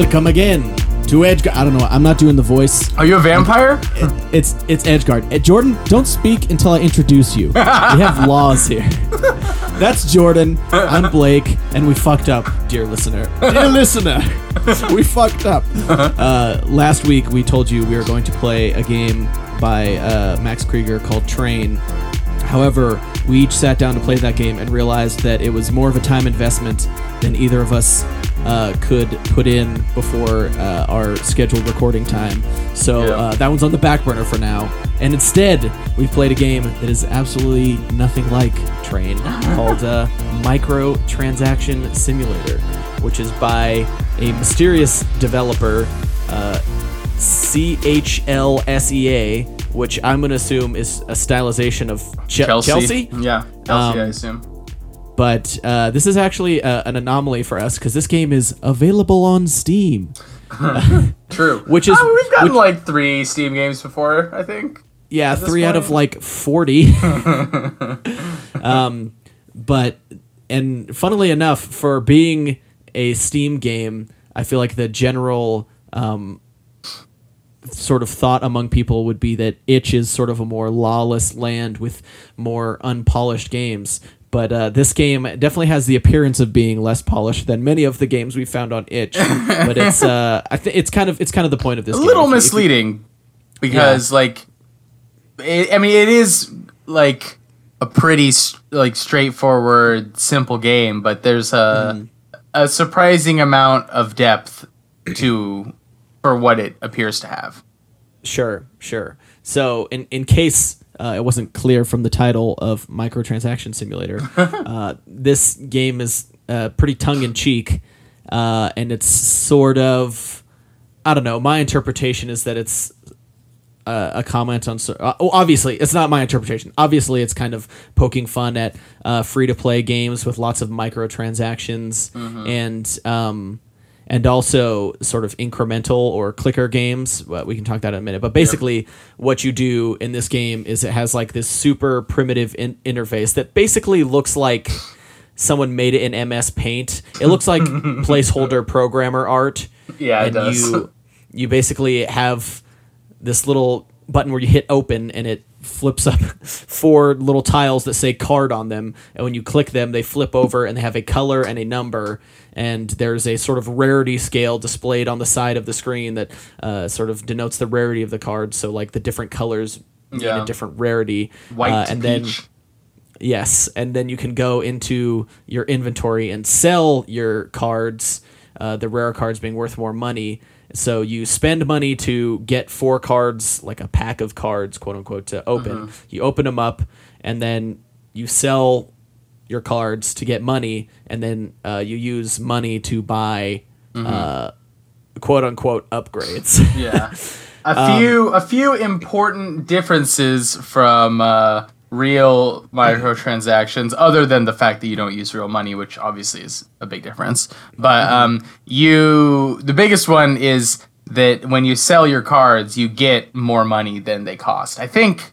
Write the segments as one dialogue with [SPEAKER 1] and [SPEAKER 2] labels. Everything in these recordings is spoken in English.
[SPEAKER 1] welcome again to Edgeguard. I don't know. I'm not doing the voice.
[SPEAKER 2] Are you a vampire?
[SPEAKER 1] It's it's Edgeguard. Uh, Jordan, don't speak until I introduce you. We have laws here. That's Jordan. I'm Blake, and we fucked up, dear listener. Dear listener, we fucked up. Uh, last week we told you we were going to play a game by uh, Max Krieger called Train. However, we each sat down to play that game and realized that it was more of a time investment than either of us uh, could put in before uh, our scheduled recording time. So
[SPEAKER 2] Yeah.
[SPEAKER 1] uh, that one's on the back burner for now. And instead, we've played a game that is absolutely nothing like Train called uh, Micro Transaction Simulator, which is by a mysterious developer, uh, CHLSEA, E which I'm going to assume is a stylization of Che- Chelsea.
[SPEAKER 2] Yeah, Chelsea, I
[SPEAKER 1] Um,
[SPEAKER 2] assume.
[SPEAKER 1] But uh, this is actually uh, an anomaly for us because this game is available on Steam.
[SPEAKER 2] True.
[SPEAKER 1] which is-
[SPEAKER 2] Oh, we've gotten
[SPEAKER 1] which-
[SPEAKER 2] like three Steam games before, I think.
[SPEAKER 1] Yeah,
[SPEAKER 2] this
[SPEAKER 1] three out of like 40. um, but, and funnily enough, for being a Steam game, I feel like the general um, sort of thought among people would be that itch is sort of a more lawless land with more unpolished games. But uh, this game definitely has the appearance of being less polished than many of the games we found on itch. but it's uh, I think it's kind of it's kind of the point of this. Game.
[SPEAKER 2] A
[SPEAKER 1] game.
[SPEAKER 2] little
[SPEAKER 1] If you- if you-
[SPEAKER 2] misleading because, like, it, I mean, it is like a pretty like straightforward, simple game, but there's a
[SPEAKER 1] Mm-hmm.
[SPEAKER 2] a surprising amount of depth to for what it appears to have.
[SPEAKER 1] Sure, sure. So, in in case uh, it wasn't clear from the title of Microtransaction Simulator, uh, this game is uh, pretty tongue in cheek, uh, and it's sort of, I don't know. My interpretation is that it's uh, a comment on. Uh, oh, obviously, it's not my interpretation. Obviously, it's kind of poking fun at uh, free to play games with lots of microtransactions and um, and also sort of incremental or clicker games. Well, we can talk that in a minute. But basically, what you do in this game is it has like this super primitive in- interface that basically looks like someone made it in MS Paint. It looks like placeholder programmer art
[SPEAKER 2] Yeah, it
[SPEAKER 1] and
[SPEAKER 2] does.
[SPEAKER 1] you you basically have this little button where you hit open and it flips up four little tiles that say card on them and when you click them they flip over and they have a color and a number and there's a sort of rarity scale displayed on the side of the screen that uh, sort of denotes the rarity of the cards so like the different colors mean
[SPEAKER 2] Yeah.
[SPEAKER 1] a different rarity
[SPEAKER 2] White
[SPEAKER 1] uh, and then
[SPEAKER 2] peach.
[SPEAKER 1] Yes, and then you can go into your inventory and sell your cards, uh, the rare cards being worth more money. So you spend money to get four cards, like a pack of cards, quote unquote, to open. You open them up, and then you sell your cards to get money, and then uh, you use money to buy, uh, quote unquote, upgrades.
[SPEAKER 2] Yeah. A
[SPEAKER 1] Um,
[SPEAKER 2] few a few important differences from uh, real microtransactions, other than the fact that you don't use real money, which obviously is a big difference. But um, you the biggest one is that when you sell your cards, you get more money than they cost. I think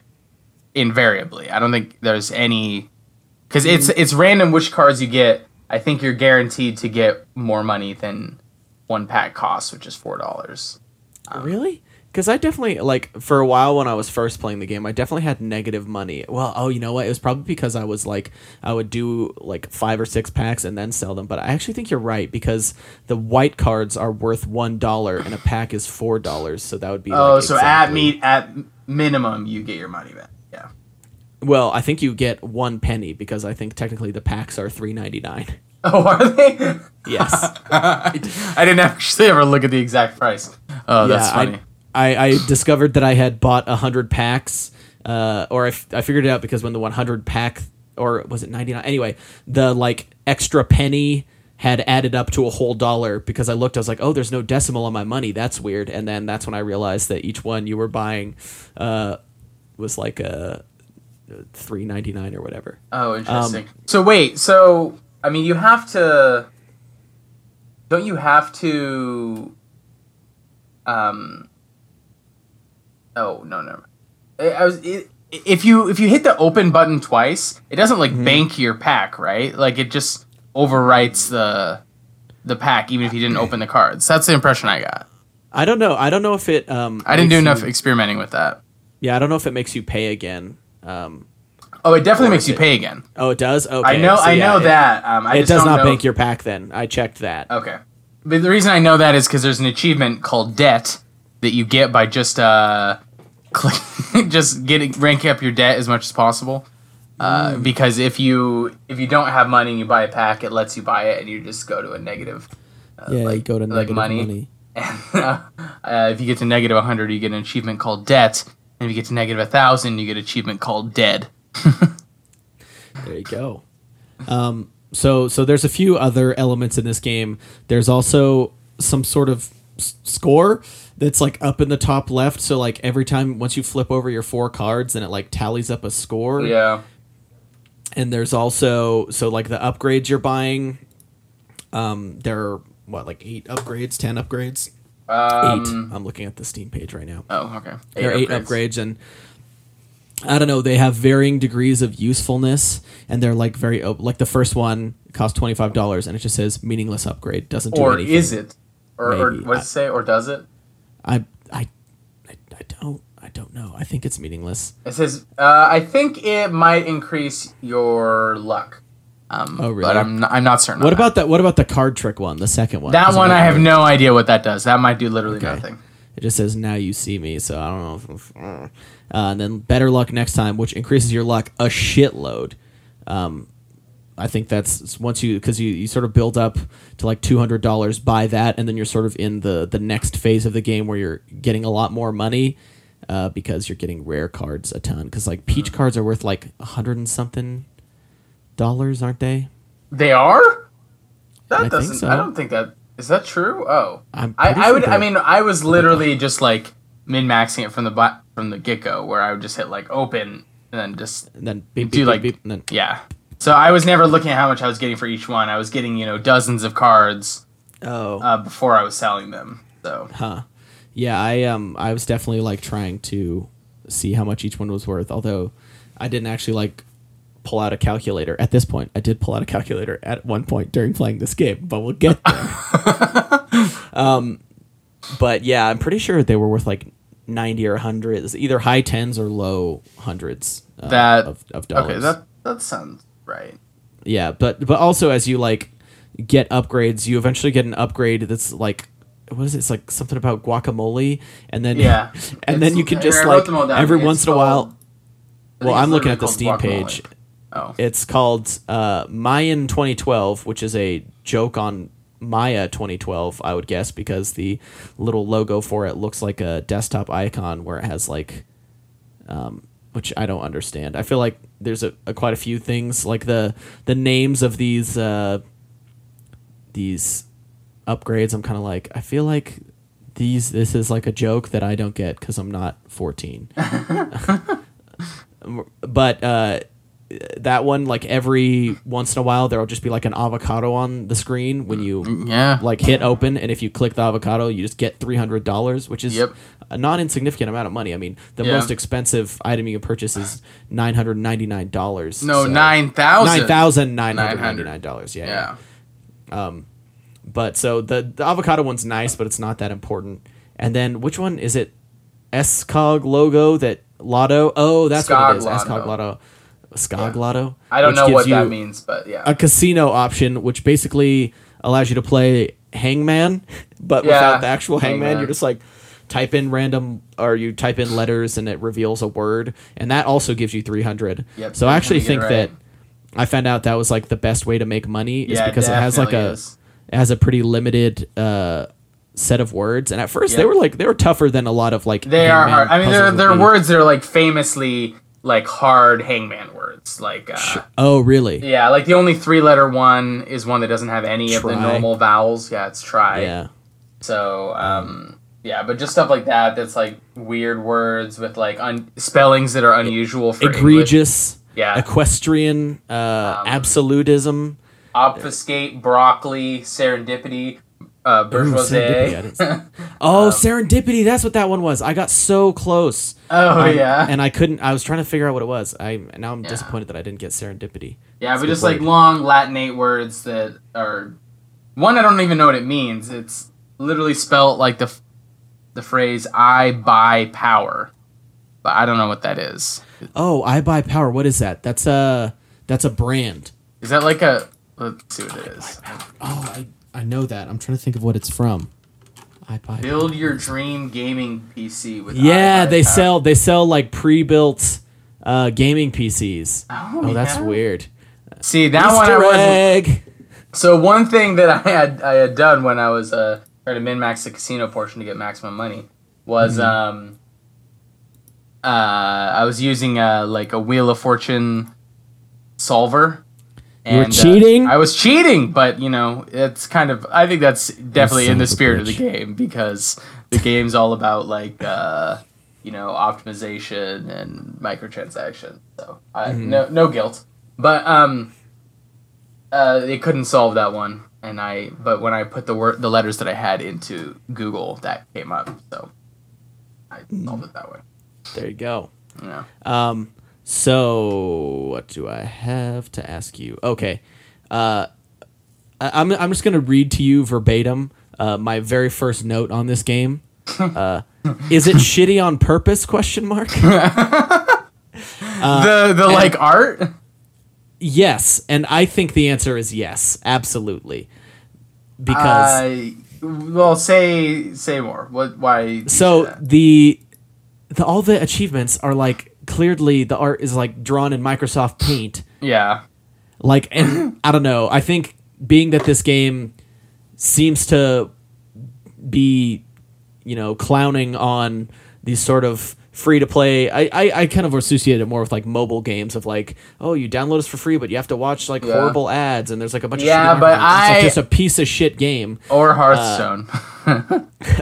[SPEAKER 2] invariably. I don't think there's any because it's it's random which cards you get. I think you're guaranteed to get more money than one pack costs, which is four dollars.
[SPEAKER 1] Really? Because I definitely like for a while when I was first playing the game, I definitely had negative money. Well, oh, you know what? It was probably because I was like I would do like five or six packs and then sell them. But I actually think you're right because the white cards are worth one dollar and a pack is four dollars. So that would be.
[SPEAKER 2] Oh,
[SPEAKER 1] like,
[SPEAKER 2] so at
[SPEAKER 1] exactly-
[SPEAKER 2] meet at minimum you get your money back. Yeah.
[SPEAKER 1] Well, I think you get one penny because I think technically the packs are three ninety nine.
[SPEAKER 2] Oh, are they?
[SPEAKER 1] Yes.
[SPEAKER 2] I didn't actually ever look at the exact price. Oh, that's funny.
[SPEAKER 1] I, I, I discovered that I had bought 100 packs, uh, or I, f- I figured it out because when the 100 pack, or was it 99? Anyway, the like extra penny had added up to a whole dollar because I looked, I was like, oh, there's no decimal on my money. That's weird. And then that's when I realized that each one you were buying uh, was like a. 3.99 or whatever.
[SPEAKER 2] oh, interesting. so wait, so I mean, you have to. Don't you have to? Um. Oh no no. I I was it, if you if you hit the open button twice, it doesn't like bank your pack, right? Like it just overwrites the the pack even if you didn't open the cards. That's the impression I got.
[SPEAKER 1] I don't know. I don't know if it. Um,
[SPEAKER 2] I didn't do enough
[SPEAKER 1] you-
[SPEAKER 2] experimenting with that.
[SPEAKER 1] yeah, I don't know if it makes you pay again. Um,
[SPEAKER 2] Oh, it definitely makes you
[SPEAKER 1] it-
[SPEAKER 2] pay again.
[SPEAKER 1] oh, it does. Okay,
[SPEAKER 2] I know.
[SPEAKER 1] so
[SPEAKER 2] I know
[SPEAKER 1] it-
[SPEAKER 2] that. Um, I
[SPEAKER 1] it
[SPEAKER 2] just
[SPEAKER 1] does not
[SPEAKER 2] know-
[SPEAKER 1] bank your pack. Then I checked that.
[SPEAKER 2] Okay. But the reason I know that is because there's an achievement called debt that you get by just uh, just getting ranking up your debt as much as possible. Uh,
[SPEAKER 1] Mm.
[SPEAKER 2] Because if you if you don't have money and you buy a pack, it lets you buy it, and you just go to a negative. Uh,
[SPEAKER 1] yeah,
[SPEAKER 2] like,
[SPEAKER 1] you go to
[SPEAKER 2] like
[SPEAKER 1] negative
[SPEAKER 2] money.
[SPEAKER 1] money.
[SPEAKER 2] And, uh, uh, if you get to negative 100, you get an achievement called debt. And if you get to negative 1,000, you get an achievement called dead.
[SPEAKER 1] There you go. Um, so so there's a few other elements in this game. There's also some sort of s- score that's like up in the top left. So like every time once you flip over your four cards, then it like tallies up a score.
[SPEAKER 2] Yeah.
[SPEAKER 1] And there's also so like the upgrades you're buying. Um, there are what like eight upgrades, ten upgrades.
[SPEAKER 2] Um,
[SPEAKER 1] eight. I'm looking at the Steam page right now.
[SPEAKER 2] Oh, okay.
[SPEAKER 1] there are eight upgrades and i don't know they have varying degrees of usefulness and they're like very op- like the first one costs $25 and it just says meaningless upgrade doesn't do
[SPEAKER 2] Or
[SPEAKER 1] anything
[SPEAKER 2] is it? Or, or
[SPEAKER 1] Maybe.
[SPEAKER 2] what does it say? Or does it?
[SPEAKER 1] I, I i i don't i don't know i think it's meaningless
[SPEAKER 2] It says, uh, I think it might increase your luck. Um,
[SPEAKER 1] Oh, really?
[SPEAKER 2] But I'm not, I'm not certain.
[SPEAKER 1] what about that what about the card trick one the second one
[SPEAKER 2] that? that one? I have no idea what that does. That might do literally
[SPEAKER 1] Okay.
[SPEAKER 2] nothing.
[SPEAKER 1] it just says now you see me so i don't know if, uh, and then better luck next time which increases your luck a shitload um, I think that's once you because you, you sort of build up to like two hundred dollars, buy that, and then you're sort of in the the next phase of the game where you're getting a lot more money uh, because you're getting rare cards a ton. Because like peach
[SPEAKER 2] Mm-hmm.
[SPEAKER 1] cards are worth like a hundred and something dollars, aren't they?
[SPEAKER 2] They are. That
[SPEAKER 1] I
[SPEAKER 2] doesn't.
[SPEAKER 1] so.
[SPEAKER 2] I don't think that is that true. Oh, I, I would. I mean, I was literally just like min maxing it from the from the get go, where I would just hit like open and then just
[SPEAKER 1] And then beep,
[SPEAKER 2] do
[SPEAKER 1] beep,
[SPEAKER 2] like
[SPEAKER 1] beep, then
[SPEAKER 2] yeah. So I was never looking at how much I was getting for each one. I was getting you know dozens of cards
[SPEAKER 1] oh,
[SPEAKER 2] uh, before I was selling them. So
[SPEAKER 1] huh, yeah. I um I was definitely like trying to see how much each one was worth, although I didn't actually like pull out a calculator at this point. I did pull out a calculator at one point during playing this game, but we'll get there. um, but yeah, I'm pretty sure they were worth like ninety or hundred, either high tens or low hundreds uh,
[SPEAKER 2] that
[SPEAKER 1] of, of dollars.
[SPEAKER 2] okay, that that sounds right.
[SPEAKER 1] yeah, but but also as you like get upgrades, you eventually get an upgrade that's like. What is it? It's like something about guacamole, and then
[SPEAKER 2] Yeah.
[SPEAKER 1] and then you can just like
[SPEAKER 2] them all down.
[SPEAKER 1] every
[SPEAKER 2] It's
[SPEAKER 1] once in a while. Well, I'm looking at the Steam
[SPEAKER 2] called
[SPEAKER 1] page.
[SPEAKER 2] Oh,
[SPEAKER 1] It's called uh, Mayan 2012, which is a joke on Maya 2012, I would guess, because the little logo for it looks like a desktop icon where it has like, um, which I don't understand. I feel like there's a, a quite a few things like the the names of these uh, these upgrades. I'm kind of like I feel like these this is like a joke that I don't get because I'm not 14. but uh, that one like every once in a while there'll just be like an avocado on the screen when you mm,
[SPEAKER 2] yeah.
[SPEAKER 1] like hit open and if you click the avocado you just get $300 which is
[SPEAKER 2] Yep.
[SPEAKER 1] a not insignificant amount of money i mean the
[SPEAKER 2] Yeah.
[SPEAKER 1] most expensive item you can purchase is $999
[SPEAKER 2] no,
[SPEAKER 1] so-
[SPEAKER 2] nine thousand.
[SPEAKER 1] $9999 yeah, yeah
[SPEAKER 2] Yeah.
[SPEAKER 1] Um, but so the, the avocado one's nice but it's not that important and then which one is it SCOG logo that Lotto oh that's what it is SCOG
[SPEAKER 2] Lotto.
[SPEAKER 1] Skog Lotto
[SPEAKER 2] I don't know what that means, but yeah.
[SPEAKER 1] a casino option, which basically allows you to play Hangman, but
[SPEAKER 2] Yeah,
[SPEAKER 1] without the actual Hangman.
[SPEAKER 2] Hangman.
[SPEAKER 1] You're just like type in random, or you type in letters and it reveals a word, and that also gives you 300.
[SPEAKER 2] Yep,
[SPEAKER 1] so I actually think
[SPEAKER 2] it
[SPEAKER 1] that I found out that was like the best way to make money is
[SPEAKER 2] Yeah,
[SPEAKER 1] because it has like a
[SPEAKER 2] is.
[SPEAKER 1] it has a pretty limited uh, set of words, and at first they were like they were tougher than a lot of like
[SPEAKER 2] They are hard. I mean, they're they're words that are like famously like hard hangman words. Like uh,
[SPEAKER 1] Oh, really?
[SPEAKER 2] yeah, like the only three letter one is one that doesn't have any of the normal vowels. Yeah, it's try.
[SPEAKER 1] Yeah.
[SPEAKER 2] So um, yeah, but just stuff like that. That's like weird words with like un- spellings that are unusual for English.
[SPEAKER 1] Egregious.
[SPEAKER 2] Yeah.
[SPEAKER 1] Equestrian. Uh, absolutism.
[SPEAKER 2] Obfuscate, broccoli, serendipity, uh,
[SPEAKER 1] Ooh,
[SPEAKER 2] bourgeoisie.
[SPEAKER 1] serendipity, I didn't oh, serendipity. That's what that one was. I got so close.
[SPEAKER 2] oh
[SPEAKER 1] Um,
[SPEAKER 2] yeah,
[SPEAKER 1] And I couldn't. I was trying to figure out what it was. I now I'm disappointed that I didn't get serendipity.
[SPEAKER 2] yeah,
[SPEAKER 1] It's
[SPEAKER 2] but just
[SPEAKER 1] good
[SPEAKER 2] like long Latinate words that are one I don't even know what it means. It's literally spelled like the the phrase "I buy power," but I don't know what that is.
[SPEAKER 1] Oh, I buy power. What is that? That's a that's a brand.
[SPEAKER 2] Is that like a? Let's see what it is.
[SPEAKER 1] Oh, I I know that. I'm trying to think of what it's from. I buy.
[SPEAKER 2] Build your dream gaming PC with.
[SPEAKER 1] Yeah,
[SPEAKER 2] I Buy
[SPEAKER 1] they sell they sell like pre-built uh, gaming PCs.
[SPEAKER 2] Oh,
[SPEAKER 1] Oh, that's
[SPEAKER 2] yeah?
[SPEAKER 1] weird.
[SPEAKER 2] See that one I wasn't.
[SPEAKER 1] egg.
[SPEAKER 2] So one thing that I had I had done when I was uh, trying to min max the casino portion to get maximum money was
[SPEAKER 1] Mm-hmm.
[SPEAKER 2] um uh I was using uh like a Wheel of Fortune solver.
[SPEAKER 1] You were
[SPEAKER 2] uh,
[SPEAKER 1] cheating?
[SPEAKER 2] I was cheating, but you know it's kind of I think that's definitely in the spirit of the game because the game's all about like uh you know optimization and microtransaction. So I,
[SPEAKER 1] Mm-hmm.
[SPEAKER 2] no no guilt, but um uh, they couldn't solve that one, and I. But when I put the word, the letters that I had into Google, that came up. So I solved it that way.
[SPEAKER 1] There you go.
[SPEAKER 2] Yeah.
[SPEAKER 1] Um, so what do I have to ask you? Okay, uh, I, I'm I'm just gonna read to you verbatim uh, my very first note on this game. Uh, is it shitty on purpose? Question mark.
[SPEAKER 2] the the like art.
[SPEAKER 1] yes, and I think the answer is yes, absolutely, because
[SPEAKER 2] I well say say more. What why? do you say
[SPEAKER 1] so the the all the achievements are like clearly the art is like drawn in Microsoft Paint.
[SPEAKER 2] yeah.
[SPEAKER 1] like and i don't know i think being that this game seems to be you know clowning on these sort of free to play I, I i kind of associate it more with like mobile games of like oh you download this for free but you have to watch like
[SPEAKER 2] Yeah.
[SPEAKER 1] horrible ads and there's like a bunch
[SPEAKER 2] Yeah,
[SPEAKER 1] of shitty
[SPEAKER 2] but
[SPEAKER 1] marketing. it's like
[SPEAKER 2] I-
[SPEAKER 1] just a piece of shit game
[SPEAKER 2] Or Hearthstone.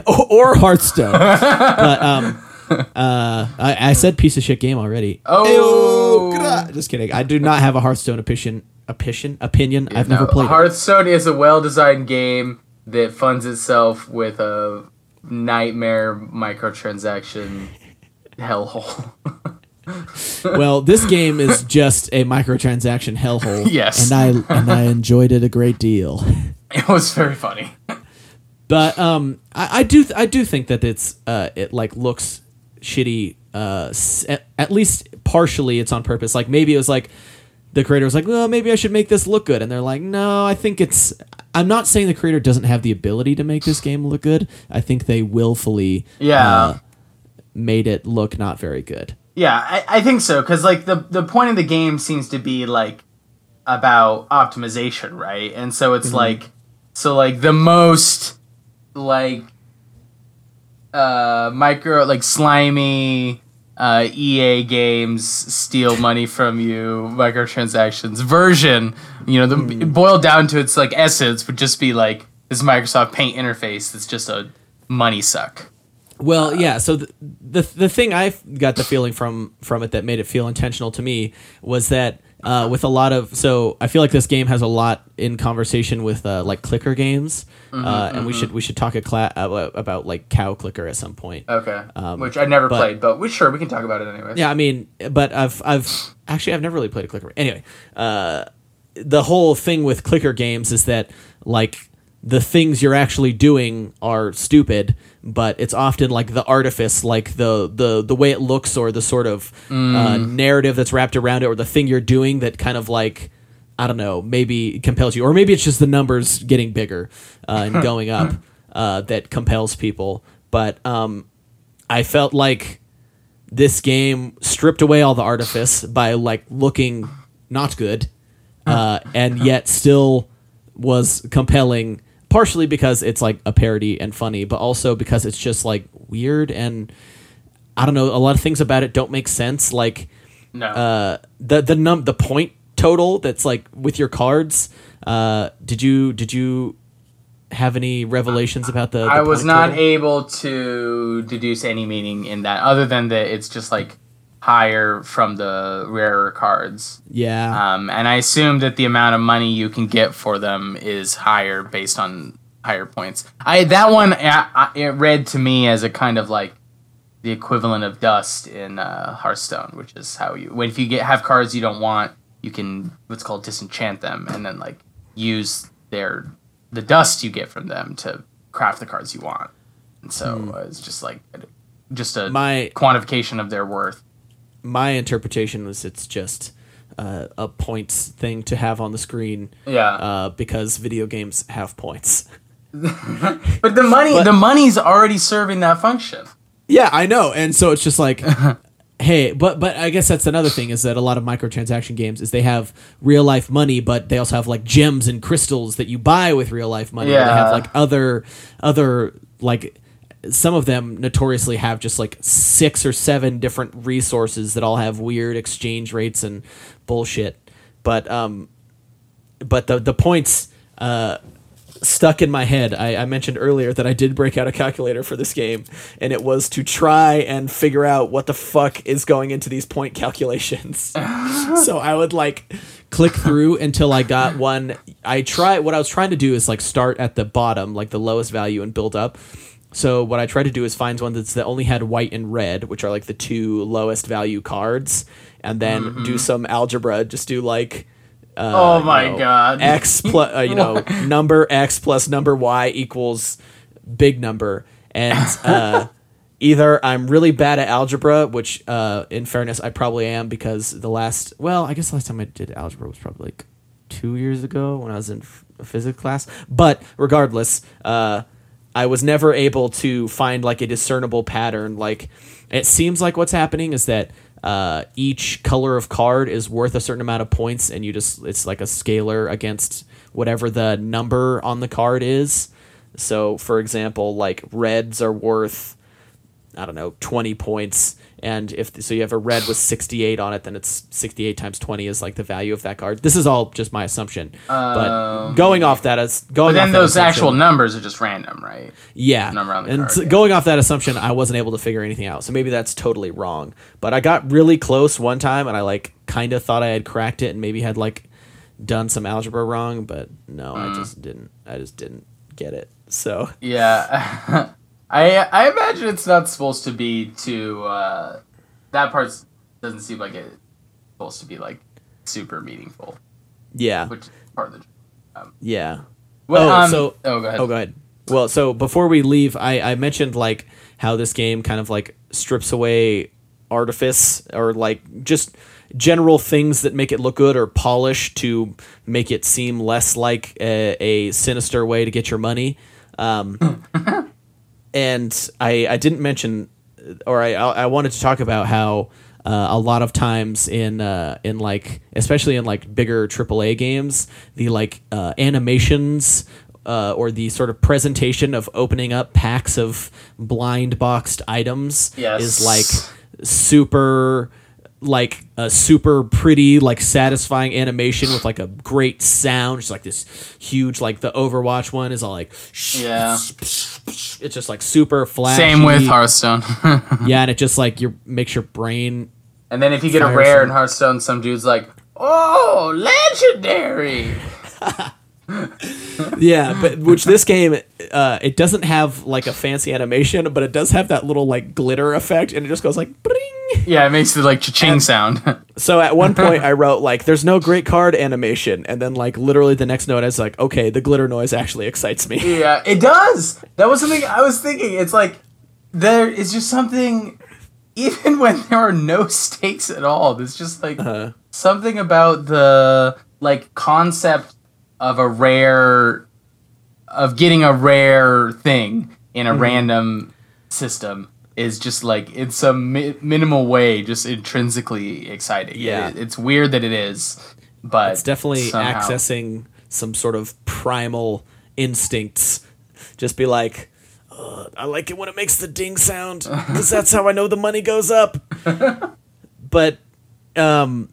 [SPEAKER 1] or, or hearthstone but um uh I, I said piece of shit game already
[SPEAKER 2] Oh.
[SPEAKER 1] Ayo, just kidding i do not have a hearthstone opinion opinion opinion i've never played.
[SPEAKER 2] Hearthstone is a well designed game that funds itself with a nightmare microtransaction hellhole.
[SPEAKER 1] Well, this game is just a microtransaction hellhole.
[SPEAKER 2] Yes.
[SPEAKER 1] and I and I enjoyed it a great deal.
[SPEAKER 2] it was very funny.
[SPEAKER 1] But um, I, I do I do think that it's uh, it like looks shitty. Uh, at, least partially, it's on purpose. Like maybe it was like the creator was like, well, maybe I should make this look good, and they're like, no, I think it's. I'm not saying the creator doesn't have the ability to make this game look good. I think they willfully
[SPEAKER 2] Yeah.
[SPEAKER 1] uh, made it look not very good.
[SPEAKER 2] Yeah, I, I think so because like the the point of the game seems to be like about optimization, right? And so it's like so like the most like uh micro like slimy uh EA games steal money from you microtransactions version, you know, the boiled down to its like essence would just be like this Microsoft Paint interface that's just a money suck.
[SPEAKER 1] Well, yeah. So the, the the thing I got the feeling from from it that made it feel intentional to me was that uh, with a lot of so I feel like this game has a lot in conversation with uh, like clicker games, uh, and we should we should talk a cla- uh, about like cow clicker at some point.
[SPEAKER 2] Okay.
[SPEAKER 1] Um,
[SPEAKER 2] Which I never
[SPEAKER 1] but-
[SPEAKER 2] played, but we sure we can talk about it anyway.
[SPEAKER 1] Yeah, I mean, but I've I've actually I've never really played a clicker. Anyway, uh, the whole thing with clicker games is that like the things you're actually doing are stupid, but it's often like the artifice, like the the the way it looks or the sort of uh, narrative that's wrapped around it, or the thing you're doing that kind of like. I don't know, maybe compels you, or maybe it's just the numbers getting bigger uh, and going up uh, that compels people. But um, I felt like this game stripped away all the artifice by like looking not good, uh, and yet still was compelling. Partially because it's like a parody and funny, but also because it's just like weird and I don't know. A lot of things about it don't make sense. Like
[SPEAKER 2] No.
[SPEAKER 1] uh, the the num the point total that's like with your cards. Uh, did you did you have any revelations about the? the
[SPEAKER 2] I was not
[SPEAKER 1] total?
[SPEAKER 2] able to deduce any meaning in that other than that it's just like higher from the rarer cards.
[SPEAKER 1] yeah.
[SPEAKER 2] Um, and I assume that the amount of money you can get for them is higher based on higher points. I that one I, I, it read to me as a kind of like the equivalent of dust in uh, Hearthstone, which is how you when if you get have cards you don't want, you can what's called disenchant them and then like use their the dust you get from them to craft the cards you want. And so
[SPEAKER 1] Hmm.
[SPEAKER 2] it's just like just a
[SPEAKER 1] My
[SPEAKER 2] quantification of their worth.
[SPEAKER 1] My interpretation was it's just uh, a points thing to have on the screen
[SPEAKER 2] Yeah.
[SPEAKER 1] uh, because video games have points.
[SPEAKER 2] but the money
[SPEAKER 1] but-
[SPEAKER 2] the money's already serving that function.
[SPEAKER 1] Yeah, I know, and so it's just like, hey, but but I guess that's another thing is that a lot of microtransaction games is they have real life money, but they also have like gems and crystals that you buy with real life money. or They have like other other like some of them notoriously have just like six or seven different resources that all have weird exchange rates and bullshit. But um, but the the points uh stuck in my head. I, I mentioned earlier that I did break out a calculator for this game, and it was to try and figure out what the fuck is going into these point calculations. so I would like click through until I got one. I try what I was trying to do is like start at the bottom, like the lowest value, and build up. So what I tried to do is find one that's that only had white and red, which are like the two lowest value cards, and then do some algebra. Just do like. Uh,
[SPEAKER 2] Oh
[SPEAKER 1] you
[SPEAKER 2] my
[SPEAKER 1] know,
[SPEAKER 2] God.
[SPEAKER 1] X plus uh, you know number X plus number Y equals big number, and uh, either I'm really bad at algebra, which uh, in fairness I probably am because the last well I guess the last time I did algebra was probably like two years ago when I was in f- physics class. But regardless, uh, I was never able to find like a discernible pattern. Like it seems like what's happening is that uh, each color of card is worth a certain amount of points, and you just it's like a scalar against whatever the number on the card is. So, for example, like reds are worth I don't know, 20 points. And if so, you have a red with 68 on it, then it's 68 times 20 is like the value of that card. This is all just my assumption. but going off that as going
[SPEAKER 2] But then those actual numbers are just random, right?
[SPEAKER 1] yeah,
[SPEAKER 2] number on the
[SPEAKER 1] and
[SPEAKER 2] card,
[SPEAKER 1] so
[SPEAKER 2] yeah.
[SPEAKER 1] going off that assumption, I wasn't able to figure anything out. So maybe that's totally wrong. But I got really close one time, and I like kind of thought I had cracked it, and maybe had like done some algebra wrong, but no,
[SPEAKER 2] Mm.
[SPEAKER 1] I just didn't. I just didn't get it. So
[SPEAKER 2] Yeah. I I imagine it's not supposed to be too uh that part doesn't seem like it's supposed to be like super meaningful,
[SPEAKER 1] yeah,
[SPEAKER 2] which is part of the
[SPEAKER 1] yeah.
[SPEAKER 2] Well,
[SPEAKER 1] oh,
[SPEAKER 2] um,
[SPEAKER 1] so
[SPEAKER 2] oh, go ahead.
[SPEAKER 1] Oh, go ahead. Well, so before we leave, I, I mentioned like how this game kind of like strips away artifice or like just general things that make it look good or polish to make it seem less like a, a sinister way to get your money. Um, and I, I didn't mention, or I, I wanted to talk about how uh, a lot of times in uh, in like especially in like bigger AAA games, the like uh, animations uh, or the sort of presentation of opening up packs of blind boxed items
[SPEAKER 2] Yes.
[SPEAKER 1] is like super like a super pretty like satisfying animation with like a great sound just like this huge like the overwatch one is all like
[SPEAKER 2] Yeah.
[SPEAKER 1] it's just like super flashy
[SPEAKER 2] Same with Hearthstone.
[SPEAKER 1] yeah and it just like your makes your brain
[SPEAKER 2] and then if you get a rare in Hearthstone, some dude's like, "Oh, legendary!"
[SPEAKER 1] yeah but which this game uh it doesn't have like a fancy animation but it does have that little like glitter effect and it just goes like bring
[SPEAKER 2] Yeah, it makes the like cha-ching sound.
[SPEAKER 1] so at one point i wrote like there's no great card animation and then like literally the next note is like okay the glitter noise actually excites me
[SPEAKER 2] yeah, it does. That was something I was thinking. It's like there is just something, even when there are no stakes at all. There's just like
[SPEAKER 1] Uh-huh.
[SPEAKER 2] something about the like concept of a rare, of getting a rare thing in a
[SPEAKER 1] Mm-hmm.
[SPEAKER 2] random system is just like in some mi- minimal way just intrinsically exciting.
[SPEAKER 1] Yeah.
[SPEAKER 2] It- it's weird that it is, but
[SPEAKER 1] it's definitely
[SPEAKER 2] somehow-
[SPEAKER 1] accessing some sort of primal instincts just be like "Ugh, i like it when it makes the ding sound because that's how i know the money goes up but um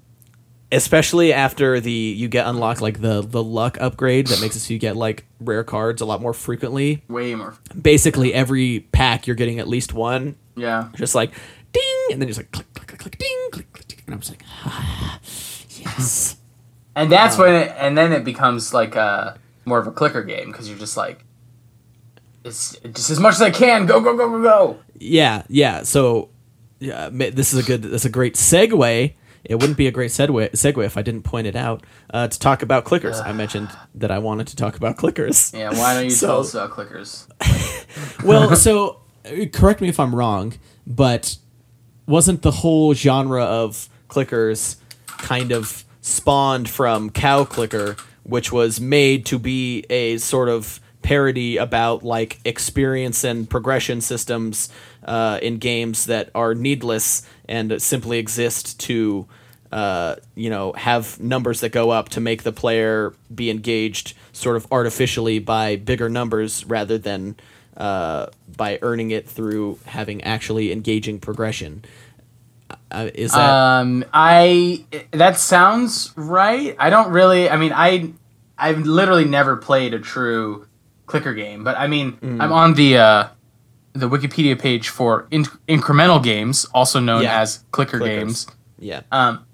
[SPEAKER 1] especially after the you get unlocked like the the luck upgrade that makes it so you get like rare cards a lot more frequently
[SPEAKER 2] way more.
[SPEAKER 1] basically every pack you're getting at least one
[SPEAKER 2] Yeah.
[SPEAKER 1] just like ding and then just like click click click click ding click click, click and i'm just like ah, yes
[SPEAKER 2] And that's when it, and then it becomes like a more of a clicker game because you're just like, it's just as much as I can. Go go go go go.
[SPEAKER 1] Yeah, yeah. So, yeah, this is a good. That's a great segue it wouldn't be a great segue, segue if I didn't point it out uh, to talk about clickers. I mentioned that I wanted to talk about clickers.
[SPEAKER 2] Yeah, why don't you
[SPEAKER 1] So-
[SPEAKER 2] tell us about clickers?
[SPEAKER 1] well, so correct me if I'm wrong, but wasn't the whole genre of clickers kind of spawned from Cow Clicker, which was made to be a sort of parody about like experience and progression systems uh, in games that are needless and simply exist to uh, you know, have numbers that go up to make the player be engaged sort of artificially by bigger numbers rather than uh, by earning it through having actually engaging progression. Uh, is that
[SPEAKER 2] Um, I that sounds right. I don't really. I mean, I I've literally never played a true clicker game, but I mean,
[SPEAKER 1] Mm.
[SPEAKER 2] I'm on the uh, the Wikipedia page for in- incremental games, also known
[SPEAKER 1] Yeah.
[SPEAKER 2] as clicker
[SPEAKER 1] Clickers.
[SPEAKER 2] games.
[SPEAKER 1] yeah?
[SPEAKER 2] Um,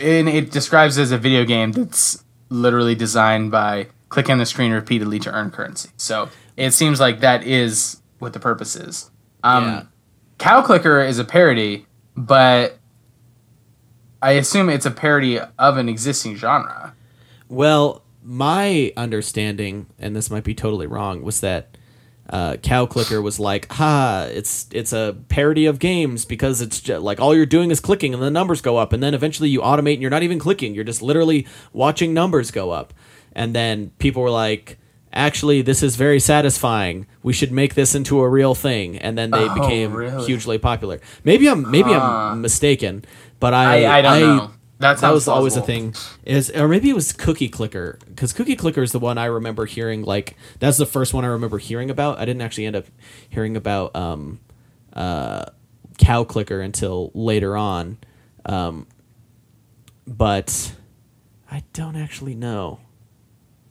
[SPEAKER 2] and it describes as a video game that's literally designed by clicking on the screen repeatedly to earn currency. So it seems like that is what the purpose is. Um,
[SPEAKER 1] Yeah.
[SPEAKER 2] Cow Clicker is a parody, but I assume it's a parody of an existing genre.
[SPEAKER 1] Well, my understanding, and this might be totally wrong, was that uh, Cow Clicker was like, "Ha! It's it's a parody of games because it's just, like all you're doing is clicking and the numbers go up, and then eventually you automate and you're not even clicking; you're just literally watching numbers go up." And then people were like, "Actually, this is very satisfying. We should make this into a real thing." And then they
[SPEAKER 2] Oh,
[SPEAKER 1] became
[SPEAKER 2] really?
[SPEAKER 1] hugely popular. Maybe I'm maybe I'm mistaken, but I
[SPEAKER 2] I, I don't know. That,
[SPEAKER 1] that was always a thing. Is or maybe it was cookie clicker because cookie clicker is the one i remember hearing like that's the first one i remember hearing about. I didn't actually end up hearing about um uh cow clicker until later on. Um but i don't actually know.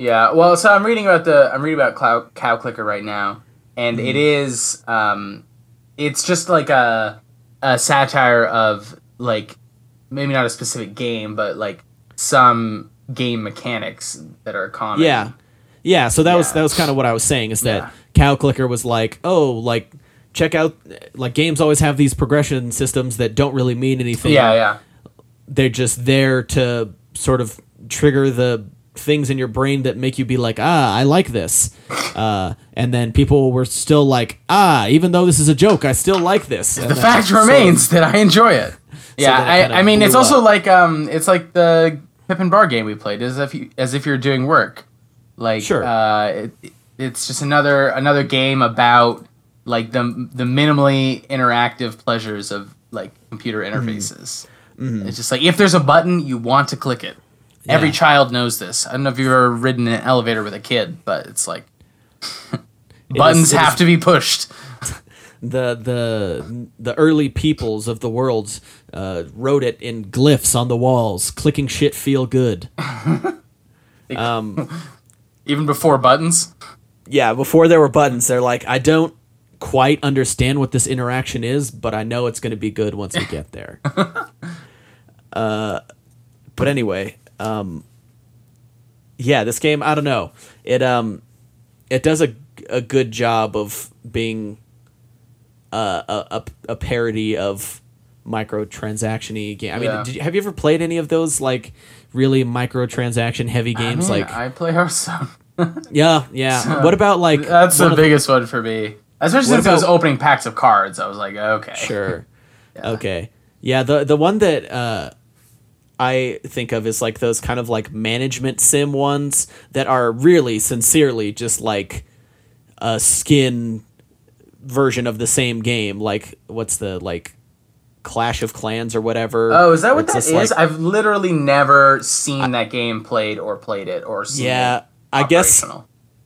[SPEAKER 2] Yeah, well, so I'm reading about the I'm reading about Cow, Cow Clicker right now, and it is um, it's just like a a satire of like maybe not a specific game, but like some game mechanics that are common.
[SPEAKER 1] yeah yeah so that was that was kind of what i was saying is that
[SPEAKER 2] Yeah.
[SPEAKER 1] cow clicker was like oh like check out like games always have these progression systems that don't really mean anything
[SPEAKER 2] yeah, yeah.
[SPEAKER 1] they're just there to sort of trigger the things in your brain that make you be like, ah, I like this. Uh, and then people were still like, ah, even though this is a joke, I still like this. And
[SPEAKER 2] The fact
[SPEAKER 1] so-
[SPEAKER 2] remains that I enjoy it. Yeah,
[SPEAKER 1] then
[SPEAKER 2] I, I mean, it's also
[SPEAKER 1] up.
[SPEAKER 2] like um, it's like the Pippin Barr game we played, as if you, as if you're doing work. Like,
[SPEAKER 1] Sure.
[SPEAKER 2] uh, it, it's just another another game about like the the minimally interactive pleasures of like computer
[SPEAKER 1] Mm-hmm.
[SPEAKER 2] interfaces. It's just like if there's a button, you want to click it. Every child knows this. I don't know if you've ever ridden an elevator with a kid, but it's like buttons
[SPEAKER 1] it
[SPEAKER 2] have
[SPEAKER 1] is-
[SPEAKER 2] to be pushed.
[SPEAKER 1] the the the early peoples of the world uh, wrote it in glyphs on the walls. Clicking shit feel good.
[SPEAKER 2] um, Even before buttons.
[SPEAKER 1] Yeah, before there were buttons, they're like, I don't quite understand what this interaction is, but I know it's going to be good once we get there. uh, but anyway, um, yeah, this game, I don't know. It um, it does a a good job of being uh, a a, a parody of microtransaction-y game. I mean,
[SPEAKER 2] Yeah.
[SPEAKER 1] did you, have you ever played any of those like really microtransaction heavy games?
[SPEAKER 2] I mean,
[SPEAKER 1] like,
[SPEAKER 2] I play Hearthstone.
[SPEAKER 1] yeah, yeah. what about like
[SPEAKER 2] That's the
[SPEAKER 1] of the-
[SPEAKER 2] biggest one for me. Especially since it was opening packs of cards. I was like, okay.
[SPEAKER 1] Sure. Okay. Yeah, the the one that uh I think of is like those kind of like management sim ones that are really sincerely just like a skin version of the same game. Like what's the like Clash of Clans or whatever.
[SPEAKER 2] Oh, is that what that is?
[SPEAKER 1] like-
[SPEAKER 2] I've literally never seen that game played or played it or seen
[SPEAKER 1] Yeah,
[SPEAKER 2] it
[SPEAKER 1] I guess.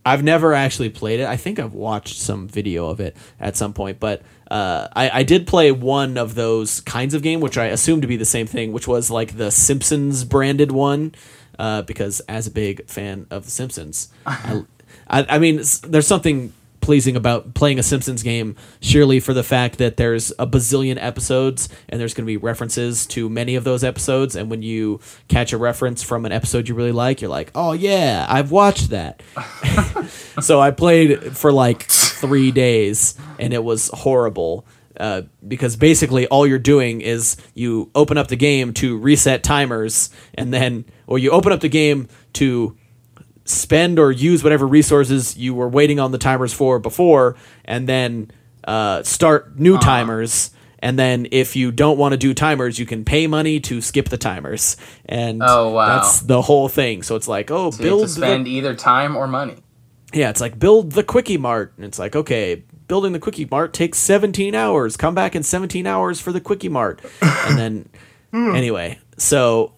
[SPEAKER 1] I've never actually played it. I think I've watched some video of it at some point, but uh, I, I did play one of those kinds of game, which I assume to be the same thing, which was like the Simpsons branded one, uh, because as a big fan of the Simpsons, I, I, I mean, there's something pleasing about playing a Simpsons game, surely for the fact that there's a bazillion episodes and there's going to be references to many of those episodes. And when you catch a reference from an episode you really like, you're like, oh yeah, I've watched that. so I played for like three days and it was horrible. Uh, because basically all you're doing is you open up the game to reset timers and then or you open up the game to spend or use whatever resources you were waiting on the timers for before and then uh, start new timers. And then if you don't want to do timers you can pay money to skip the timers. And
[SPEAKER 2] Oh, wow.
[SPEAKER 1] that's the whole thing. So it's like oh
[SPEAKER 2] So you have
[SPEAKER 1] build
[SPEAKER 2] to spend
[SPEAKER 1] the,
[SPEAKER 2] either time or money.
[SPEAKER 1] yeah it's like build the Kwik-E-Mart. And it's like okay building the Kwik-E-Mart takes 17 hours. Come back in 17 hours for the Kwik-E-Mart. And then anyway so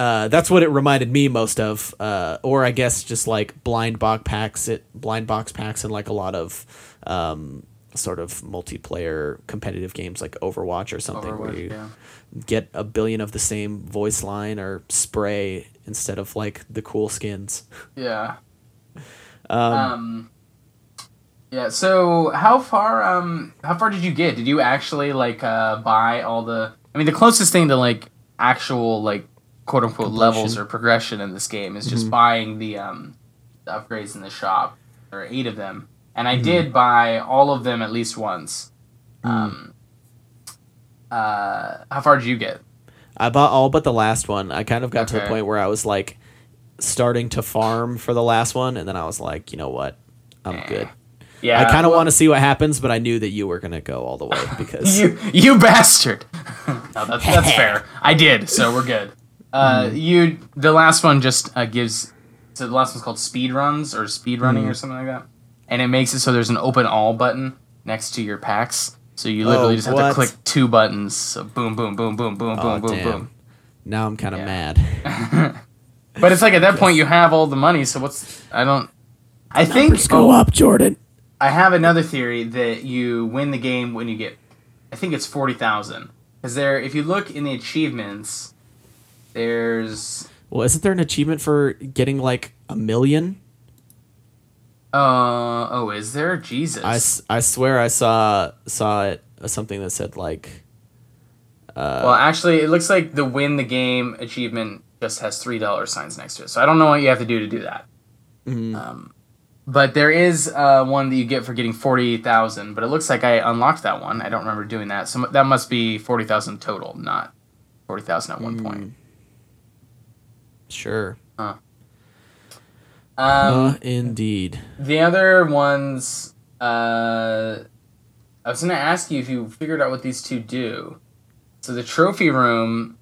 [SPEAKER 1] uh, that's what it reminded me most of uh, or i guess just like blind box packs it blind box packs and like a lot of um, sort of multiplayer competitive games like overwatch or something where you
[SPEAKER 2] yeah.
[SPEAKER 1] get a billion of the same voice line or spray instead of like the cool skins
[SPEAKER 2] Yeah.
[SPEAKER 1] um,
[SPEAKER 2] Um, yeah. So how far um how far did you get? Did you actually like uh buy all the? I mean, the closest thing to like actual like quote unquote levels or progression in this game is just buying the um the upgrades in the shop. There are eight of them, and I did buy all of them at least once. Um. Uh, how far did you get?
[SPEAKER 1] I bought all but the last one. I kind of got to the point where I was like starting to farm for the last one, and then I was like, you know what, I'm good.
[SPEAKER 2] Yeah,
[SPEAKER 1] I kind of
[SPEAKER 2] well,
[SPEAKER 1] want to see what happens, but I knew that you were gonna go all the way because
[SPEAKER 2] you you bastard. no, that's, that's fair. I did, so we're good. Uh,
[SPEAKER 1] Hmm.
[SPEAKER 2] you the last one just uh, gives so the last one's called speed runs or speed running
[SPEAKER 1] Hmm.
[SPEAKER 2] or something like that, and it makes it so there's an open all button next to your packs, so you literally
[SPEAKER 1] Oh,
[SPEAKER 2] just have
[SPEAKER 1] what?
[SPEAKER 2] to click two buttons. So boom, boom, boom, boom, boom,
[SPEAKER 1] Oh,
[SPEAKER 2] boom, boom,
[SPEAKER 1] damn.
[SPEAKER 2] boom.
[SPEAKER 1] now I'm kind of
[SPEAKER 2] Yeah.
[SPEAKER 1] mad.
[SPEAKER 2] But it's like at that point you have all the money, so what's I don't. I think
[SPEAKER 1] go up, Jordan.
[SPEAKER 2] I have another theory that you win the game when you get, I think it's forty thousand. Because there, if you look in the achievements, there's,
[SPEAKER 1] Well, isn't there an achievement for getting like a million?
[SPEAKER 2] uh, oh, is there Jesus?
[SPEAKER 1] I, s- I swear I saw saw it uh, something that said like
[SPEAKER 2] well, actually, it looks like the win the game achievement just has three dollar signs next to it. So I don't know what you have to do to do that.
[SPEAKER 1] mm,
[SPEAKER 2] Um, but there is uh, one that you get for getting forty thousand. But it looks like I unlocked that one. I don't remember doing that. So that must be forty thousand total, not forty thousand at one
[SPEAKER 1] Mm.
[SPEAKER 2] point.
[SPEAKER 1] Sure.
[SPEAKER 2] Um,
[SPEAKER 1] uh, indeed.
[SPEAKER 2] The other ones, uh, I was gonna ask you if you figured out what these two do. So the trophy room,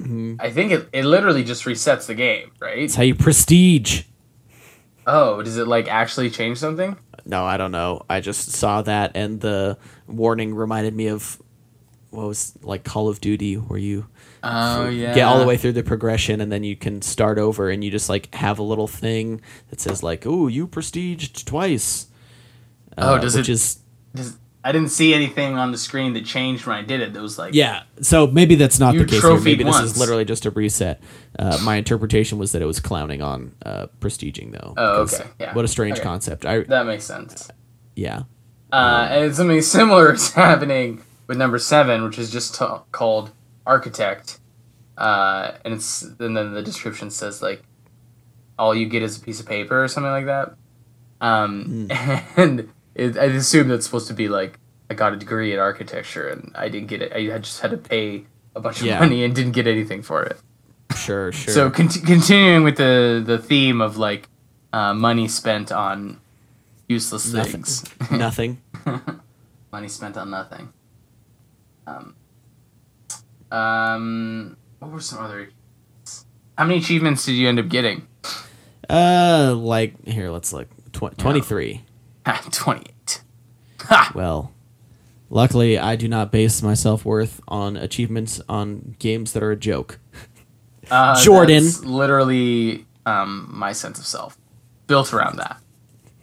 [SPEAKER 1] Mhm.
[SPEAKER 2] I think it, it literally just resets the game, right?
[SPEAKER 1] It's how you prestige.
[SPEAKER 2] Oh, does it like actually change something?
[SPEAKER 1] No, I don't know. I just saw that, and the warning reminded me of what was like Call of Duty, where you
[SPEAKER 2] Oh yeah.
[SPEAKER 1] get all the way through the progression, and then you can start over, and you just like have a little thing that says like, "Oh, you prestiged twice."
[SPEAKER 2] Oh,
[SPEAKER 1] Uh,
[SPEAKER 2] does
[SPEAKER 1] which
[SPEAKER 2] it-
[SPEAKER 1] is
[SPEAKER 2] Does, I didn't see anything on the screen that changed when I did it. That was like
[SPEAKER 1] yeah. So maybe that's not the case here. Maybe this is literally just a reset. Uh, my interpretation was that it was clowning on uh, prestiging, though.
[SPEAKER 2] Oh, okay, yeah.
[SPEAKER 1] What a strange
[SPEAKER 2] Okay.
[SPEAKER 1] concept. I
[SPEAKER 2] that makes sense.
[SPEAKER 1] yeah.
[SPEAKER 2] Uh, and something similar is happening with number seven, which is just t- called Architect. Uh, and it's and then the description says like, all you get is a piece of paper or something like that. Um, and it, I assume that's supposed to be like I got a degree in architecture and I didn't get it. I just had to pay a bunch of
[SPEAKER 1] Yeah.
[SPEAKER 2] money and didn't get anything for it.
[SPEAKER 1] Sure, sure.
[SPEAKER 2] So con- continuing with the the theme of like uh, money spent on useless
[SPEAKER 1] nothing.
[SPEAKER 2] things.
[SPEAKER 1] nothing.
[SPEAKER 2] money spent on nothing. Um, um, what were some other? How many achievements did you end up getting?
[SPEAKER 1] Uh, like here, let's look. Tw- Twenty-three.
[SPEAKER 2] Twenty-eight.
[SPEAKER 1] Well, luckily, I do not base my self worth on achievements on games that are a joke.
[SPEAKER 2] Uh,
[SPEAKER 1] Jordan.
[SPEAKER 2] literally um, my sense of self, built around that.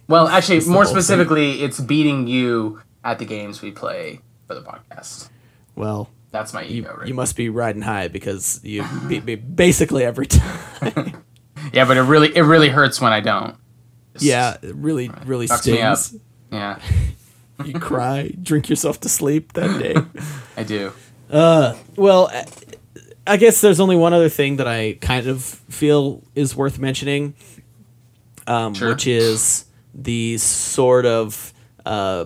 [SPEAKER 2] Well, actually,
[SPEAKER 1] the
[SPEAKER 2] more
[SPEAKER 1] whole thing.
[SPEAKER 2] specifically, it's beating you at the games we play for the podcast.
[SPEAKER 1] Well,
[SPEAKER 2] That's my
[SPEAKER 1] you,
[SPEAKER 2] ego, right?
[SPEAKER 1] you must be riding high because you beat me basically every time.
[SPEAKER 2] yeah, but it really it really hurts when I don't. Just-
[SPEAKER 1] yeah, it really, really
[SPEAKER 2] up.
[SPEAKER 1] stings.
[SPEAKER 2] yeah,
[SPEAKER 1] You cry, drink yourself to sleep that day.
[SPEAKER 2] I do.
[SPEAKER 1] Uh, well, I- I guess there's only one other thing that I kind of feel is worth mentioning, um,
[SPEAKER 2] Sure.
[SPEAKER 1] which is the sort of uh,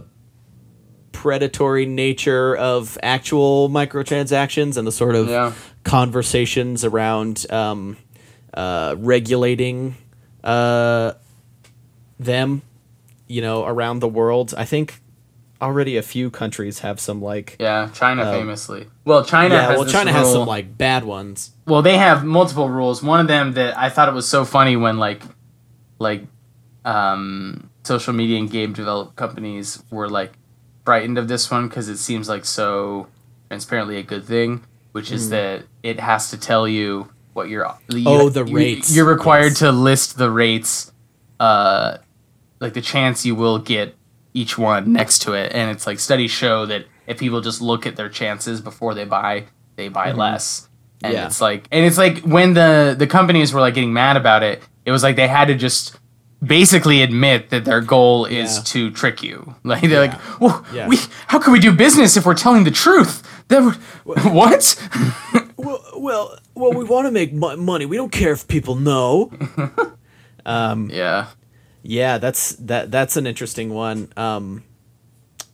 [SPEAKER 1] predatory nature of actual microtransactions and the sort of
[SPEAKER 2] Yeah.
[SPEAKER 1] conversations around um, uh, regulating uh, them, you know, around the world. I think already a few countries have some like
[SPEAKER 2] Yeah, China famously. Well, China
[SPEAKER 1] yeah,
[SPEAKER 2] has
[SPEAKER 1] well, China has some like bad ones.
[SPEAKER 2] well they have multiple rules one of them that i thought it was so funny when like like um social media and game develop companies were like frightened of this one because it seems like so transparently a good thing which is that it has to tell you what you're you-
[SPEAKER 1] Oh, the
[SPEAKER 2] you-
[SPEAKER 1] rates.
[SPEAKER 2] you're required
[SPEAKER 1] Yes.
[SPEAKER 2] to list the rates uh like the chance you will get each one next to it and it's like studies show that if people just look at their chances before they buy they buy less and
[SPEAKER 1] Mm-hmm. Yeah.
[SPEAKER 2] it's like and it's like when the the companies were like getting mad about it it was like they had to just basically admit that their goal is
[SPEAKER 1] Yeah.
[SPEAKER 2] to trick you like they're
[SPEAKER 1] Yeah.
[SPEAKER 2] like well
[SPEAKER 1] Yeah.
[SPEAKER 2] we how can we do business if we're telling the truth that what
[SPEAKER 1] Well, well, well we want to make mo- money. We don't care if people know.
[SPEAKER 2] yeah
[SPEAKER 1] Yeah, that's that. That's an interesting one. Um,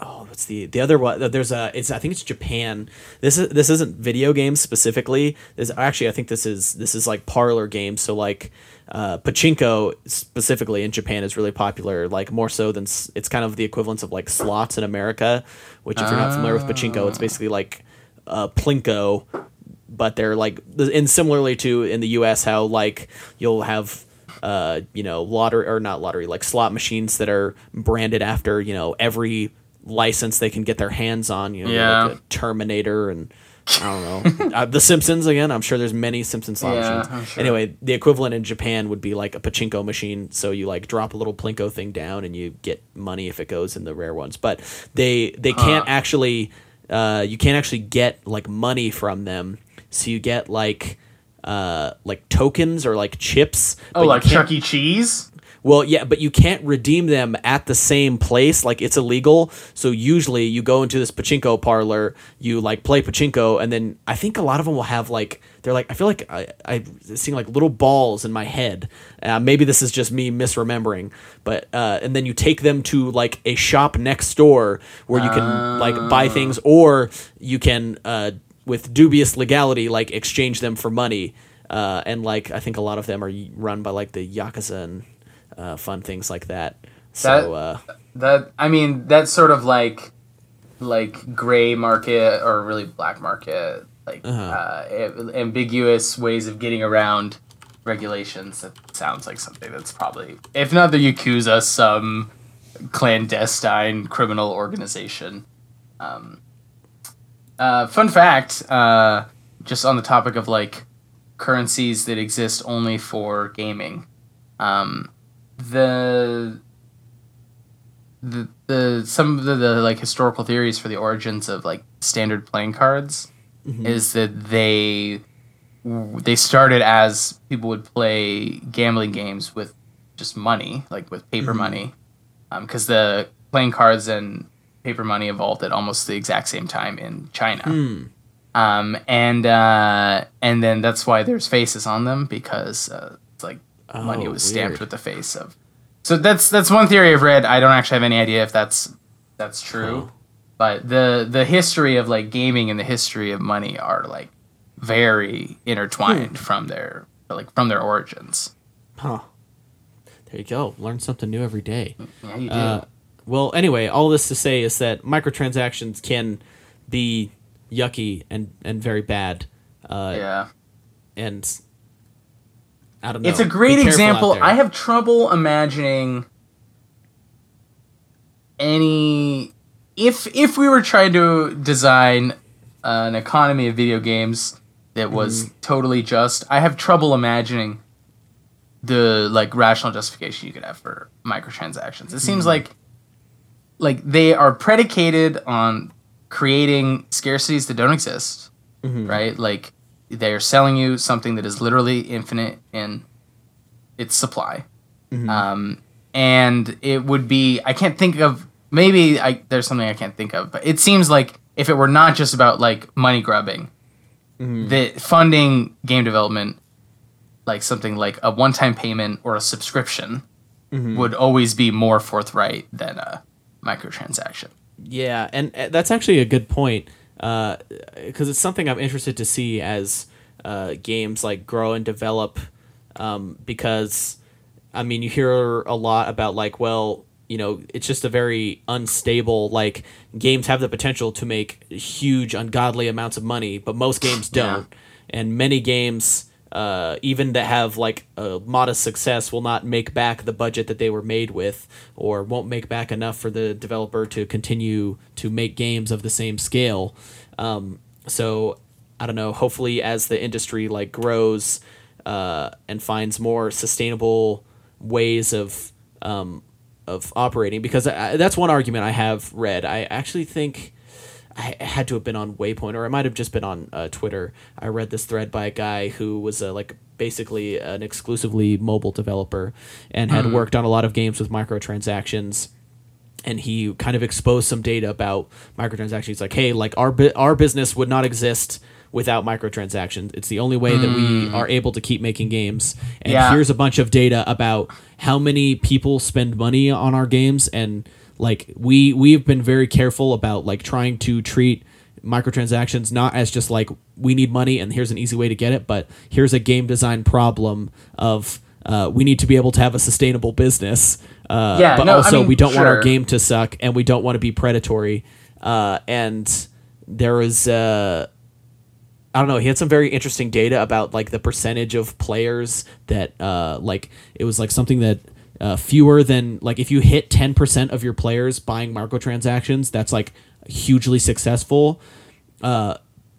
[SPEAKER 1] oh, what's the the other one? There's a. It's I think it's Japan. This is this isn't video games specifically. This actually I think this is this is like parlor games. So like, uh, pachinko specifically in Japan is really popular. Like more so than it's kind of the equivalence of like slots in America. Which if you're not familiar with pachinko, it's basically like uh, plinko but they're like and similarly to in the US how like you'll have uh you know lottery or not lottery like slot machines that are branded after you know every license they can get their hands on you know
[SPEAKER 2] Yeah.
[SPEAKER 1] like a Terminator and I don't know. Uh, the Simpsons again I'm sure there's many Simpsons slot
[SPEAKER 2] Yeah,
[SPEAKER 1] machines
[SPEAKER 2] sure.
[SPEAKER 1] anyway the equivalent in Japan would be like a pachinko machine so you like drop a little plinko thing down and you get money if it goes in the rare ones. But they they can't actually uh, you can't actually get like money from them. So you get like uh like tokens or like chips
[SPEAKER 2] oh like chuck e. Cheese
[SPEAKER 1] well, yeah, but you can't redeem them at the same place. Like it's illegal. So usually you go into this pachinko parlor, you like play pachinko, and then I think a lot of them will have like they're like I feel like I I seeing like little balls in my head. Uh, maybe this is just me misremembering, but uh, and then you take them to like a shop next door where you can like buy things, or you can uh, with dubious legality like exchange them for money. Uh, and like I think a lot of them are run by like the yakuza and uh, fun things like that. So uh,
[SPEAKER 2] that i mean that's sort of like like gray market or really black market like
[SPEAKER 1] Uh-huh.
[SPEAKER 2] uh ambiguous ways of getting around regulations that sounds like something that's probably if not the yakuza some clandestine criminal organization um uh fun fact uh just on the topic of like currencies that exist only for gaming um the the the some of the, the like historical theories for the origins of like standard playing cards is that they they started as people would play gambling games with just money like with paper money. Because the playing cards and paper money evolved at almost the exact same time in China. Um, and uh, and then that's why there's faces on them because uh, it's like money
[SPEAKER 1] Oh,
[SPEAKER 2] was stamped
[SPEAKER 1] weird.
[SPEAKER 2] with the face of. So that's that's one theory I've read. I don't actually have any idea if that's that's true, but the the history of like gaming and the history of money are like very intertwined from their like from their origins.
[SPEAKER 1] huh. There you go. Learn something new every day.
[SPEAKER 2] Yeah, you do.
[SPEAKER 1] Uh, well, anyway, all this to say is that microtransactions can be yucky and and very bad. Uh,
[SPEAKER 2] yeah.
[SPEAKER 1] And I don't know.
[SPEAKER 2] It's a great example. I have trouble imagining any if if we were trying to design an economy of video games that was
[SPEAKER 1] Mm-hmm.
[SPEAKER 2] totally just. I have trouble imagining the like rational justification you could have for microtransactions. It seems
[SPEAKER 1] Mm-hmm.
[SPEAKER 2] like like they are predicated on creating scarcities that don't exist,
[SPEAKER 1] Mm-hmm.
[SPEAKER 2] right? Like they're selling you something that is literally infinite in its supply.
[SPEAKER 1] Mm-hmm.
[SPEAKER 2] Um, and it would be I can't think of maybe I there's something I can't think of, but it seems like if it were not just about like money grubbing,
[SPEAKER 1] Mm-hmm.
[SPEAKER 2] that funding game development like something like a one-time payment or a subscription
[SPEAKER 1] Mm-hmm.
[SPEAKER 2] would always be more forthright than a microtransaction.
[SPEAKER 1] Yeah, and uh, that's actually a good point because it's something I'm interested to see as uh, games like grow and develop. Um, because, I mean, you hear a lot about like, well, you know, it's just a very unstable. Like games have the potential to make huge, ungodly amounts of money, but most games don't, yeah. and many games uh, even to have like a modest success will not make back the budget that they were made with or won't make back enough for the developer to continue to make games of the same scale. Um, so i don't know hopefully as the industry like grows uh, and finds more sustainable ways of um, of operating because I, that's one argument i have read. I actually think I had to have been on Waypoint, or it might have just been on uh, Twitter. I read this thread by a guy who was uh, like basically an exclusively mobile developer and had mm. worked on a lot of games with microtransactions. And he kind of exposed some data about microtransactions. He's like, "Hey, like our bu- our business would not exist without microtransactions. It's the only way mm. that we hmm. are able to keep making games. And yeah. here's a bunch of data about how many people spend money on our games and." Like we we've been very careful about like trying to treat microtransactions not as just like we need money and here's an easy way to get it, but here's a game design problem of uh, we need to be able to have a sustainable business. Uh, yeah, but no, also I mean, we don't sure. want our game to suck and we don't want to be predatory. Uh, and there was uh, I don't know. He had some very interesting data about like the percentage of players that uh, like it was like something that uh, fewer than like if you hit 10% of your players buying microtransactions that's like hugely successful uh,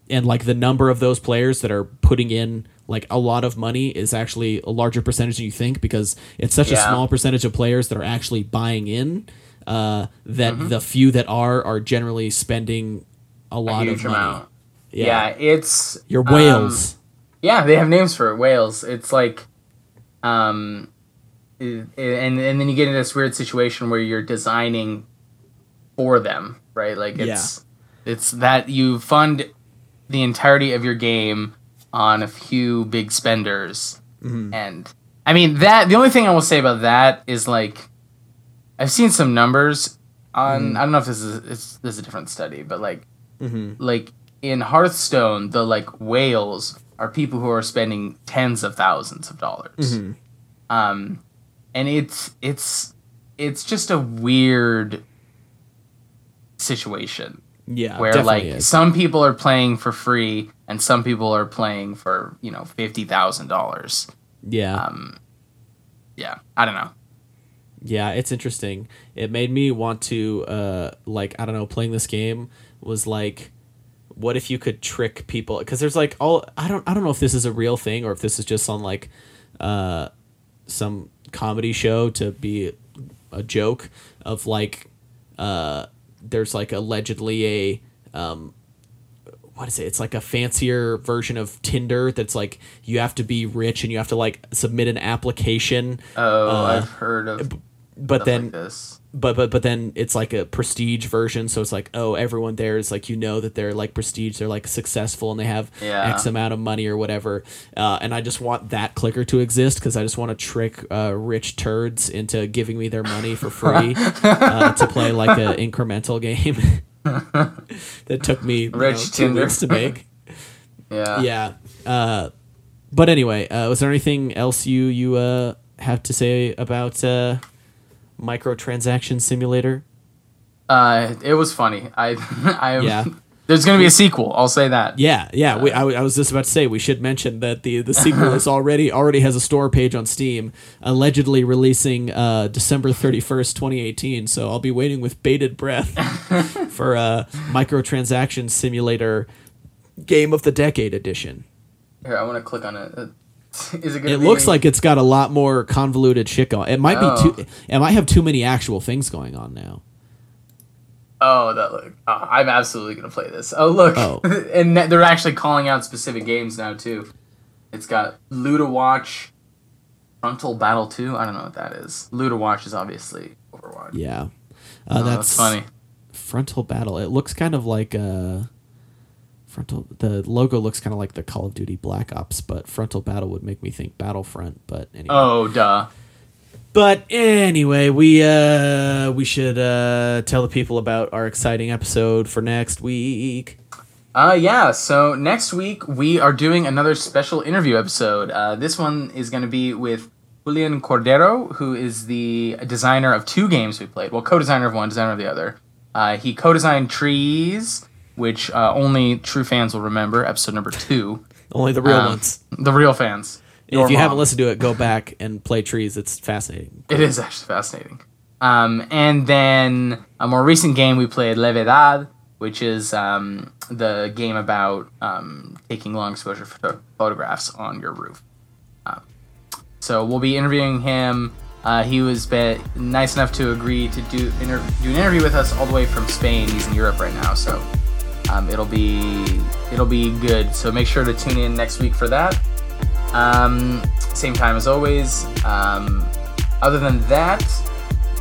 [SPEAKER 1] and like the number of those players that are putting in like a lot of money is actually a larger percentage than you think because it's such yeah. a small percentage of players that are actually buying in uh, that mm-hmm. the few that are are generally spending a lot a of money. Amount.
[SPEAKER 2] Yeah. yeah. it's
[SPEAKER 1] your whales.
[SPEAKER 2] Um, yeah, they have names for it, whales. It's like um and and then you get into this weird situation where you're designing for them, right? Like it's yeah. it's that you fund the entirety of your game on a few big spenders, mm-hmm. and I mean that. The only thing I will say about that is like I've seen some numbers on. Mm. I don't know if this is it's, this is a different study, but like mm-hmm. like in Hearthstone, the like whales are people who are spending tens of thousands of dollars. Mm-hmm. Um, and it's it's it's just a weird situation.
[SPEAKER 1] Yeah,
[SPEAKER 2] where like is. some people are playing for free and some people are playing for you know fifty thousand dollars.
[SPEAKER 1] Yeah.
[SPEAKER 2] Um. Yeah, I don't know.
[SPEAKER 1] Yeah, it's interesting. It made me want to uh like I don't know, playing this game was like what if you could trick people because there's like all I don't I don't know if this is a real thing or if this is just on like uh some comedy show to be a joke of like uh there's like allegedly a um what is it? It's like a fancier version of Tinder that's like you have to be rich and you have to like submit an application.
[SPEAKER 2] Oh, uh, I've heard of.
[SPEAKER 1] But then, like but but but then it's like a prestige version. So it's like oh everyone there is like you know that they're like prestige they're like successful and they have yeah. x amount of money or whatever. Uh, and i just want that clicker to exist because i just want to trick uh, rich turds into giving me their money for free uh, to play like an incremental game that took me rich know, two weeks to make.
[SPEAKER 2] Yeah.
[SPEAKER 1] Yeah. Uh, but anyway uh, was there anything else you you uh, have to say about microtransaction simulator?
[SPEAKER 2] Uh, it was funny. I, I yeah. There's going to be a sequel. I'll say that.
[SPEAKER 1] Yeah, yeah. Uh, we, I, I was just about to say we should mention that the the sequel is already already has a store page on Steam, allegedly releasing uh, December 31st, 2018. So I'll be waiting with bated breath for a microtransaction simulator game of the decade edition.
[SPEAKER 2] Here, I want to click on it.
[SPEAKER 1] Is it? it looks any... like it's got a lot more convoluted shit going. It might oh. be too. It might have too many actual things going on now.
[SPEAKER 2] Oh, that look! Oh, I'm absolutely gonna play this. Oh, look! Oh. and they're actually calling out specific games now too. It's got Luda Watch, Frontal Battle Two. I don't know what that is. Luda Watch is obviously Overwatch.
[SPEAKER 1] Yeah, uh, oh, that's, that's, funny. Frontal Battle. It looks kind of like a. Uh frontal the logo looks kind of like the Call of Duty Black Ops, but frontal battle would make me think Battlefront. But anyway.
[SPEAKER 2] Oh, duh.
[SPEAKER 1] But anyway, we uh we should uh tell the people about our exciting episode for next week.
[SPEAKER 2] Uh, yeah. So next week we are doing another special interview episode. Uh, this one is going to be with Julian Cordero, who is the designer of two games we played. Well, co-designer of one, designer of the other. Uh, he co-designed Trees, which uh, only true fans will remember. Episode number two.
[SPEAKER 1] Only the real
[SPEAKER 2] Um,
[SPEAKER 1] ones.
[SPEAKER 2] The real fans. Your
[SPEAKER 1] if you haven't listened to it, go back and play Trees. It's fascinating.
[SPEAKER 2] It is actually fascinating. Um, and then a more recent game we played Levedad, which is um, the game about um, taking long exposure photo- photographs on your roof. Um, so we'll be interviewing him. Uh, he was be- nice enough to agree to do inter- do an interview with us all the way from Spain. He's in Europe right now, so um, it'll be it'll be good. So make sure to tune in next week for that. Um, same time as always. Um, other than that,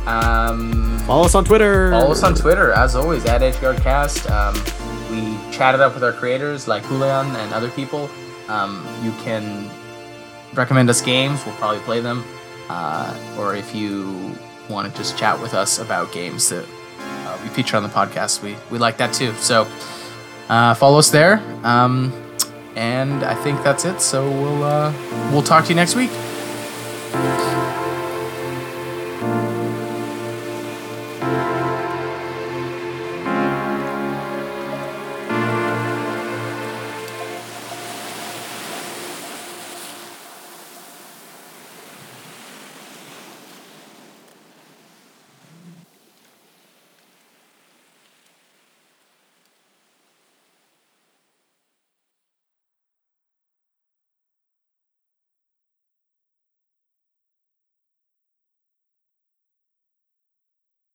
[SPEAKER 2] um,
[SPEAKER 1] Follow us on Twitter.
[SPEAKER 2] follow us on Twitter as always at EdgeGuardCast. Um, we chatted up with our creators like Julian and other people. Um, you can recommend us games. We'll probably play them. Uh, or if you want to just chat with us about games that uh, we feature on the podcast, we, we like that too. So uh, follow us there. Um, and I think that's it. So we'll uh, we'll talk to you next week.